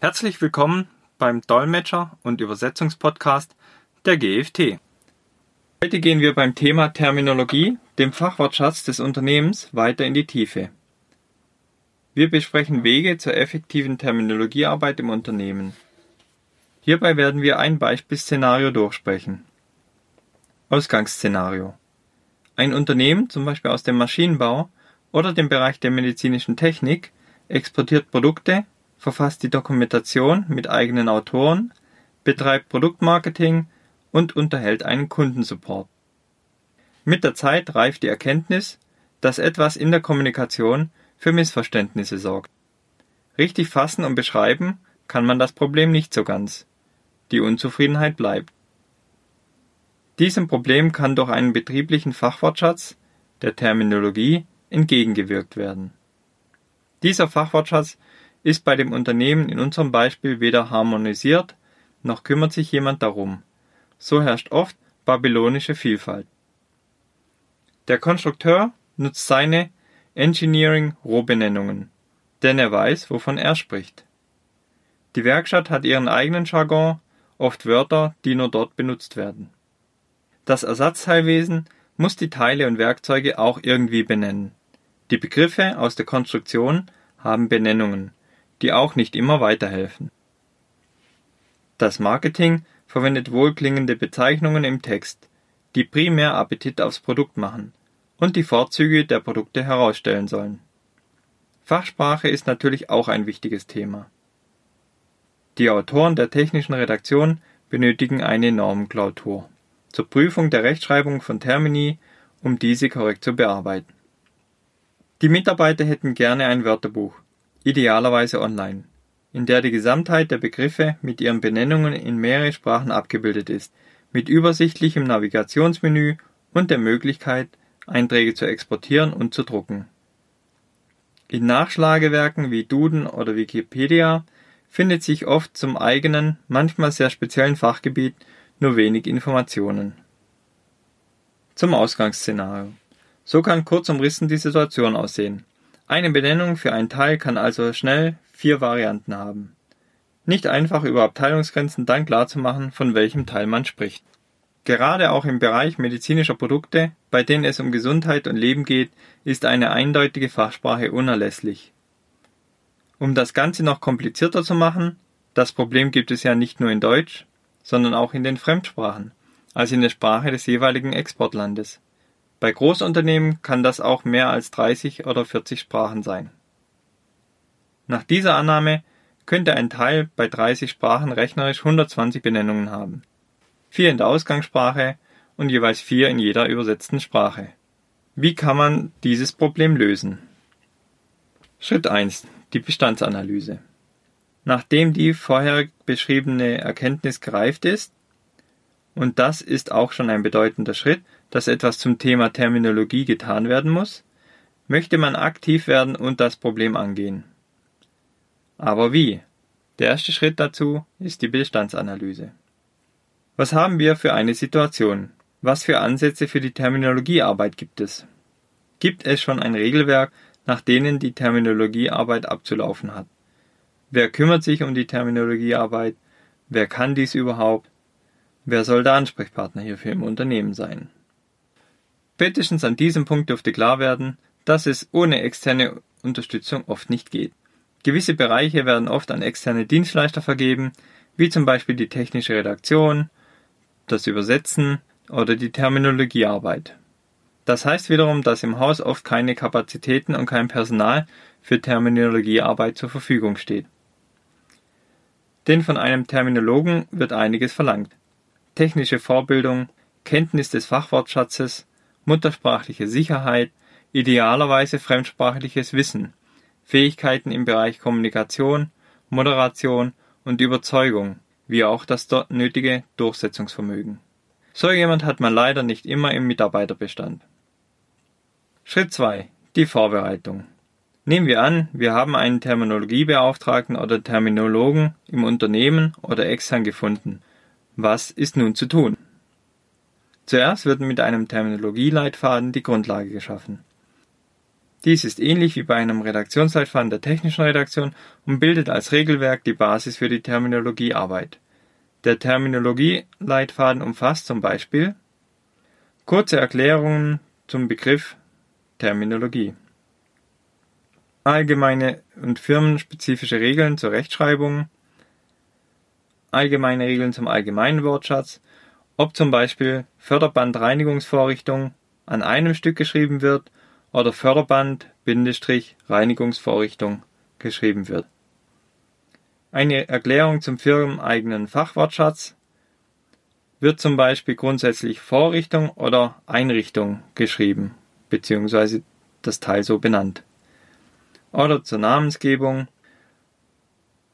Herzlich willkommen beim Dolmetscher- und Übersetzungspodcast der GFT. Heute gehen wir beim Thema Terminologie, dem Fachwortschatz des Unternehmens, weiter in die Tiefe. Wir besprechen Wege zur effektiven Terminologiearbeit im Unternehmen. Hierbei werden wir ein Beispielszenario durchsprechen. Ausgangsszenario. Ein Unternehmen, zum Beispiel aus dem Maschinenbau oder dem Bereich der medizinischen Technik, exportiert Produkte, verfasst die Dokumentation mit eigenen Autoren, betreibt Produktmarketing und unterhält einen Kundensupport. Mit der Zeit reift die Erkenntnis, dass etwas in der Kommunikation für Missverständnisse sorgt. Richtig fassen und beschreiben kann man das Problem nicht so ganz. Die Unzufriedenheit bleibt. Diesem Problem kann durch einen betrieblichen Fachwortschatz, der Terminologie, entgegengewirkt werden. Dieser Fachwortschatz ist bei dem Unternehmen in unserem Beispiel weder harmonisiert, noch kümmert sich jemand darum. So herrscht oft babylonische Vielfalt. Der Konstrukteur nutzt seine Engineering-Rohbenennungen, denn er weiß, wovon er spricht. Die Werkstatt hat ihren eigenen Jargon, oft Wörter, die nur dort benutzt werden. Das Ersatzteilwesen muss die Teile und Werkzeuge auch irgendwie benennen. Die Begriffe aus der Konstruktion haben Benennungen, die auch nicht immer weiterhelfen. Das Marketing verwendet wohlklingende Bezeichnungen im Text, die primär Appetit aufs Produkt machen und die Vorzüge der Produkte herausstellen sollen. Fachsprache ist natürlich auch ein wichtiges Thema. Die Autoren der technischen Redaktion benötigen eine Normenklautur zur Prüfung der Rechtschreibung von Termini, um diese korrekt zu bearbeiten. Die Mitarbeiter hätten gerne ein Wörterbuch, idealerweise online, in der die Gesamtheit der Begriffe mit ihren Benennungen in mehrere Sprachen abgebildet ist, mit übersichtlichem Navigationsmenü und der Möglichkeit, Einträge zu exportieren und zu drucken. In Nachschlagewerken wie Duden oder Wikipedia findet sich oft zum eigenen, manchmal sehr speziellen Fachgebiet nur wenig Informationen. Zum Ausgangsszenario. So kann kurz umrissen die Situation aussehen. Eine Benennung für ein Teil kann also schnell vier Varianten haben. Nicht einfach über Abteilungsgrenzen dann klarzumachen, von welchem Teil man spricht. Gerade auch im Bereich medizinischer Produkte, bei denen es um Gesundheit und Leben geht, ist eine eindeutige Fachsprache unerlässlich. Um das Ganze noch komplizierter zu machen, das Problem gibt es ja nicht nur in Deutsch, sondern auch in den Fremdsprachen, also in der Sprache des jeweiligen Exportlandes. Bei Großunternehmen kann das auch mehr als 30 oder 40 Sprachen sein. Nach dieser Annahme könnte ein Teil bei 30 Sprachen rechnerisch 120 Benennungen haben. Vier in der Ausgangssprache und jeweils vier in jeder übersetzten Sprache. Wie kann man dieses Problem lösen? Schritt 1. Die Bestandsanalyse. Nachdem die vorher beschriebene Erkenntnis gereift ist, und das ist auch schon ein bedeutender Schritt, dass etwas zum Thema Terminologie getan werden muss, möchte man aktiv werden und das Problem angehen. Aber wie? Der erste Schritt dazu ist die Bestandsanalyse. Was haben wir für eine Situation? Was für Ansätze für die Terminologiearbeit gibt es? Gibt es schon ein Regelwerk, nach denen die Terminologiearbeit abzulaufen hat? Wer kümmert sich um die Terminologiearbeit? Wer kann dies überhaupt? Wer soll der Ansprechpartner hierfür im Unternehmen sein? Spätestens an diesem Punkt dürfte klar werden, dass es ohne externe Unterstützung oft nicht geht. Gewisse Bereiche werden oft an externe Dienstleister vergeben, wie zum Beispiel die technische Redaktion, das Übersetzen oder die Terminologiearbeit. Das heißt wiederum, dass im Haus oft keine Kapazitäten und kein Personal für Terminologiearbeit zur Verfügung steht. Denn von einem Terminologen wird einiges verlangt. Technische Vorbildung, Kenntnis des Fachwortschatzes, muttersprachliche Sicherheit, idealerweise fremdsprachliches Wissen, Fähigkeiten im Bereich Kommunikation, Moderation und Überzeugung, wie auch das dort nötige Durchsetzungsvermögen. So jemand hat man leider nicht immer im Mitarbeiterbestand. Schritt 2. Die Vorbereitung. Nehmen wir an, wir haben einen Terminologiebeauftragten oder Terminologen im Unternehmen oder extern gefunden. Was ist nun zu tun? Zuerst wird mit einem Terminologieleitfaden die Grundlage geschaffen. Dies ist ähnlich wie bei einem Redaktionsleitfaden der technischen Redaktion und bildet als Regelwerk die Basis für die Terminologiearbeit. Der Terminologieleitfaden umfasst zum Beispiel kurze Erklärungen zum Begriff Terminologie, allgemeine und firmenspezifische Regeln zur Rechtschreibung, allgemeine Regeln zum allgemeinen Wortschatz, ob zum Beispiel Förderbandreinigungsvorrichtung an einem Stück geschrieben wird oder Förderband-Reinigungsvorrichtung geschrieben wird. Eine Erklärung zum firmeneigenen Fachwortschatz wird zum Beispiel grundsätzlich Vorrichtung oder Einrichtung geschrieben, beziehungsweise das Teil so benannt. Oder zur Namensgebung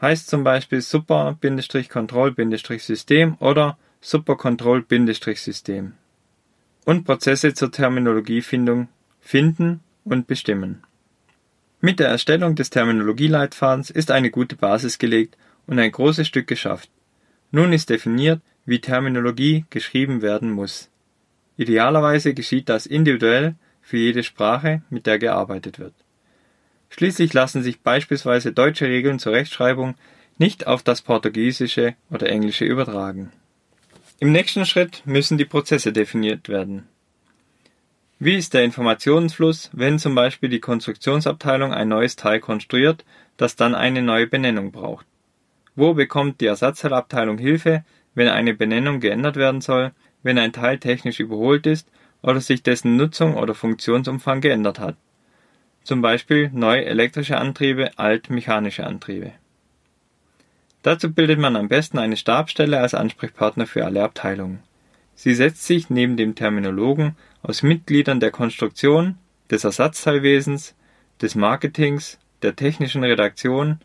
heißt zum Beispiel Super-Control-System oder Super-Control-System. Und Prozesse zur Terminologiefindung finden und bestimmen. Mit der Erstellung des Terminologieleitfadens ist eine gute Basis gelegt und ein großes Stück geschafft. Nun ist definiert, wie Terminologie geschrieben werden muss. Idealerweise geschieht das individuell für jede Sprache, mit der gearbeitet wird. Schließlich lassen sich beispielsweise deutsche Regeln zur Rechtschreibung nicht auf das Portugiesische oder Englische übertragen. Im nächsten Schritt müssen die Prozesse definiert werden. Wie ist der Informationsfluss, wenn zum Beispiel die Konstruktionsabteilung ein neues Teil konstruiert, das dann eine neue Benennung braucht? Wo bekommt die Ersatzteilabteilung Hilfe, wenn eine Benennung geändert werden soll, wenn ein Teil technisch überholt ist oder sich dessen Nutzung oder Funktionsumfang geändert hat? Zum Beispiel neu elektrische Antriebe, alt mechanische Antriebe. Dazu bildet man am besten eine Stabsstelle als Ansprechpartner für alle Abteilungen. Sie setzt sich neben dem Terminologen aus Mitgliedern der Konstruktion, des Ersatzteilwesens, des Marketings, der technischen Redaktion,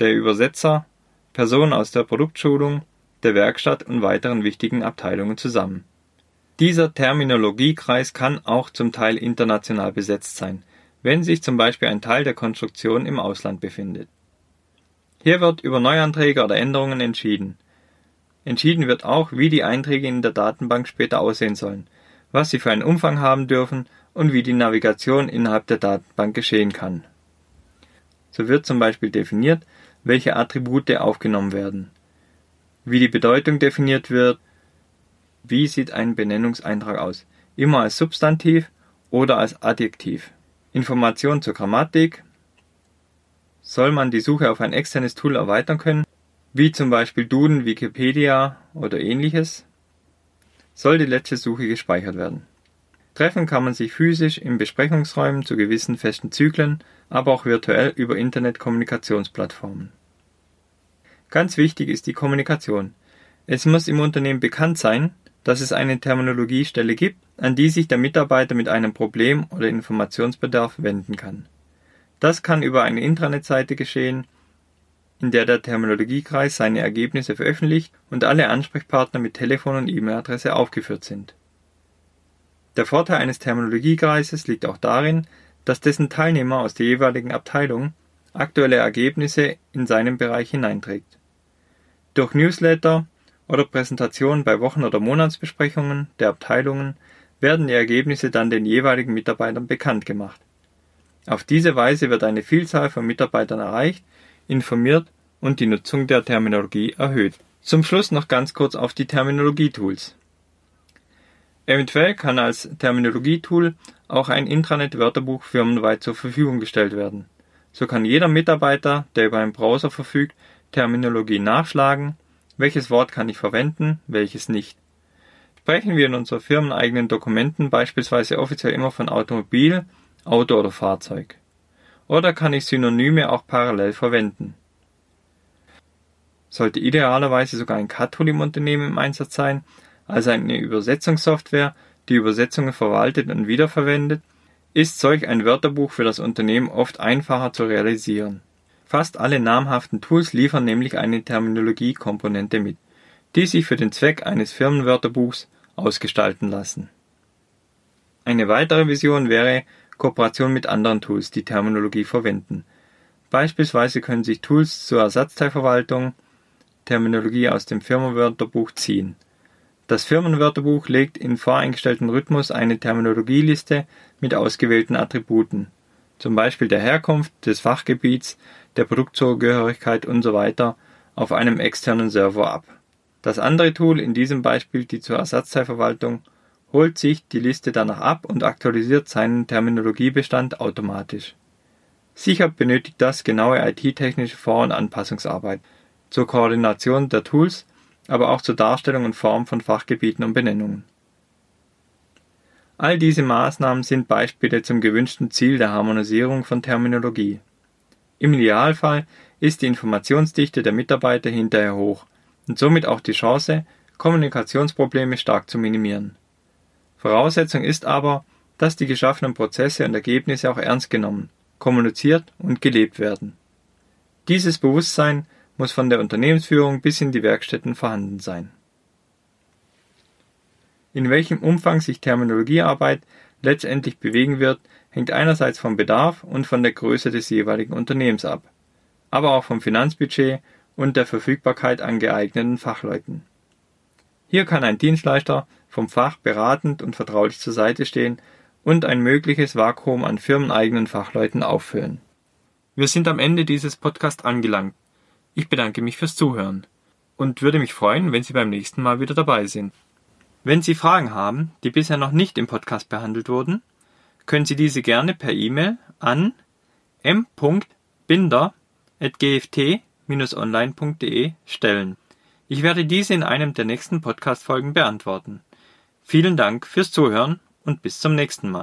der Übersetzer, Personen aus der Produktschulung, der Werkstatt und weiteren wichtigen Abteilungen zusammen. Dieser Terminologiekreis kann auch zum Teil international besetzt sein, wenn sich zum Beispiel ein Teil der Konstruktion im Ausland befindet. Hier wird über Neuanträge oder Änderungen entschieden. Entschieden wird auch, wie die Einträge in der Datenbank später aussehen sollen, was sie für einen Umfang haben dürfen und wie die Navigation innerhalb der Datenbank geschehen kann. So wird zum Beispiel definiert, welche Attribute aufgenommen werden, wie die Bedeutung definiert wird, wie sieht ein Benennungseintrag aus, immer als Substantiv oder als Adjektiv. Informationen zur Grammatik. Soll man die Suche auf ein externes Tool erweitern können, wie zum Beispiel Duden, Wikipedia oder ähnliches? soll die letzte Suche gespeichert werden. Treffen kann man sich physisch in Besprechungsräumen zu gewissen festen Zyklen, aber auch virtuell über Internet-Kommunikationsplattformen. Ganz wichtig ist die Kommunikation. Es muss im Unternehmen bekannt sein, dass es eine Terminologiestelle gibt, an die sich der Mitarbeiter mit einem Problem oder Informationsbedarf wenden kann. Das kann über eine Intranet-Seite geschehen, in der der Terminologiekreis seine Ergebnisse veröffentlicht und alle Ansprechpartner mit Telefon und E-Mail-Adresse aufgeführt sind. Der Vorteil eines Terminologiekreises liegt auch darin, dass dessen Teilnehmer aus der jeweiligen Abteilung aktuelle Ergebnisse in seinem Bereich hineinträgt. Durch Newsletter oder Präsentationen bei Wochen- oder Monatsbesprechungen der Abteilungen werden die Ergebnisse dann den jeweiligen Mitarbeitern bekannt gemacht. Auf diese Weise wird eine Vielzahl von Mitarbeitern erreicht, informiert und die Nutzung der Terminologie erhöht. Zum Schluss noch ganz kurz auf die Terminologie-Tools. Eventuell kann als Terminologie-Tool auch ein Intranet-Wörterbuch firmenweit zur Verfügung gestellt werden. So kann jeder Mitarbeiter, der über einen Browser verfügt, Terminologie nachschlagen, welches Wort kann ich verwenden, welches nicht. Sprechen wir in unseren firmeneigenen Dokumenten beispielsweise offiziell immer von Automobil, Auto oder Fahrzeug. Oder kann ich Synonyme auch parallel verwenden? Sollte idealerweise sogar ein CAT-Tool im Unternehmen im Einsatz sein, also eine Übersetzungssoftware, die Übersetzungen verwaltet und wiederverwendet, ist solch ein Wörterbuch für das Unternehmen oft einfacher zu realisieren. Fast alle namhaften Tools liefern nämlich eine Terminologiekomponente mit, die sich für den Zweck eines Firmenwörterbuchs ausgestalten lassen. Eine weitere Vision wäre, Kooperation mit anderen Tools, die Terminologie verwenden. Beispielsweise können sich Tools zur Ersatzteilverwaltung Terminologie aus dem Firmenwörterbuch ziehen. Das Firmenwörterbuch legt in voreingestellten Rhythmus eine Terminologieliste mit ausgewählten Attributen zum Beispiel der Herkunft, des Fachgebiets, der Produktzugehörigkeit usw. auf einem externen Server ab. Das andere Tool, in diesem Beispiel die zur Ersatzteilverwaltung, holt sich die Liste danach ab und aktualisiert seinen Terminologiebestand automatisch. Sicher benötigt das genaue IT-technische Vor- und Anpassungsarbeit zur Koordination der Tools, aber auch zur Darstellung und Form von Fachgebieten und Benennungen. All diese Maßnahmen sind Beispiele zum gewünschten Ziel der Harmonisierung von Terminologie. Im Idealfall ist die Informationsdichte der Mitarbeiter hinterher hoch und somit auch die Chance, Kommunikationsprobleme stark zu minimieren. Voraussetzung ist aber, dass die geschaffenen Prozesse und Ergebnisse auch ernst genommen, kommuniziert und gelebt werden. Dieses Bewusstsein muss von der Unternehmensführung bis in die Werkstätten vorhanden sein. In welchem Umfang sich Terminologiearbeit letztendlich bewegen wird, hängt einerseits vom Bedarf und von der Größe des jeweiligen Unternehmens ab, aber auch vom Finanzbudget und der Verfügbarkeit an geeigneten Fachleuten. Hier kann ein Dienstleister vom Fach beratend und vertraulich zur Seite stehen und ein mögliches Vakuum an firmeneigenen Fachleuten auffüllen. Wir sind am Ende dieses Podcasts angelangt. Ich bedanke mich fürs Zuhören und würde mich freuen, wenn Sie beim nächsten Mal wieder dabei sind. Wenn Sie Fragen haben, die bisher noch nicht im Podcast behandelt wurden, können Sie diese gerne per E-Mail an m.binder.gft-online.de stellen. Ich werde diese in einem der nächsten Podcast-Folgen beantworten. Vielen Dank fürs Zuhören und bis zum nächsten Mal.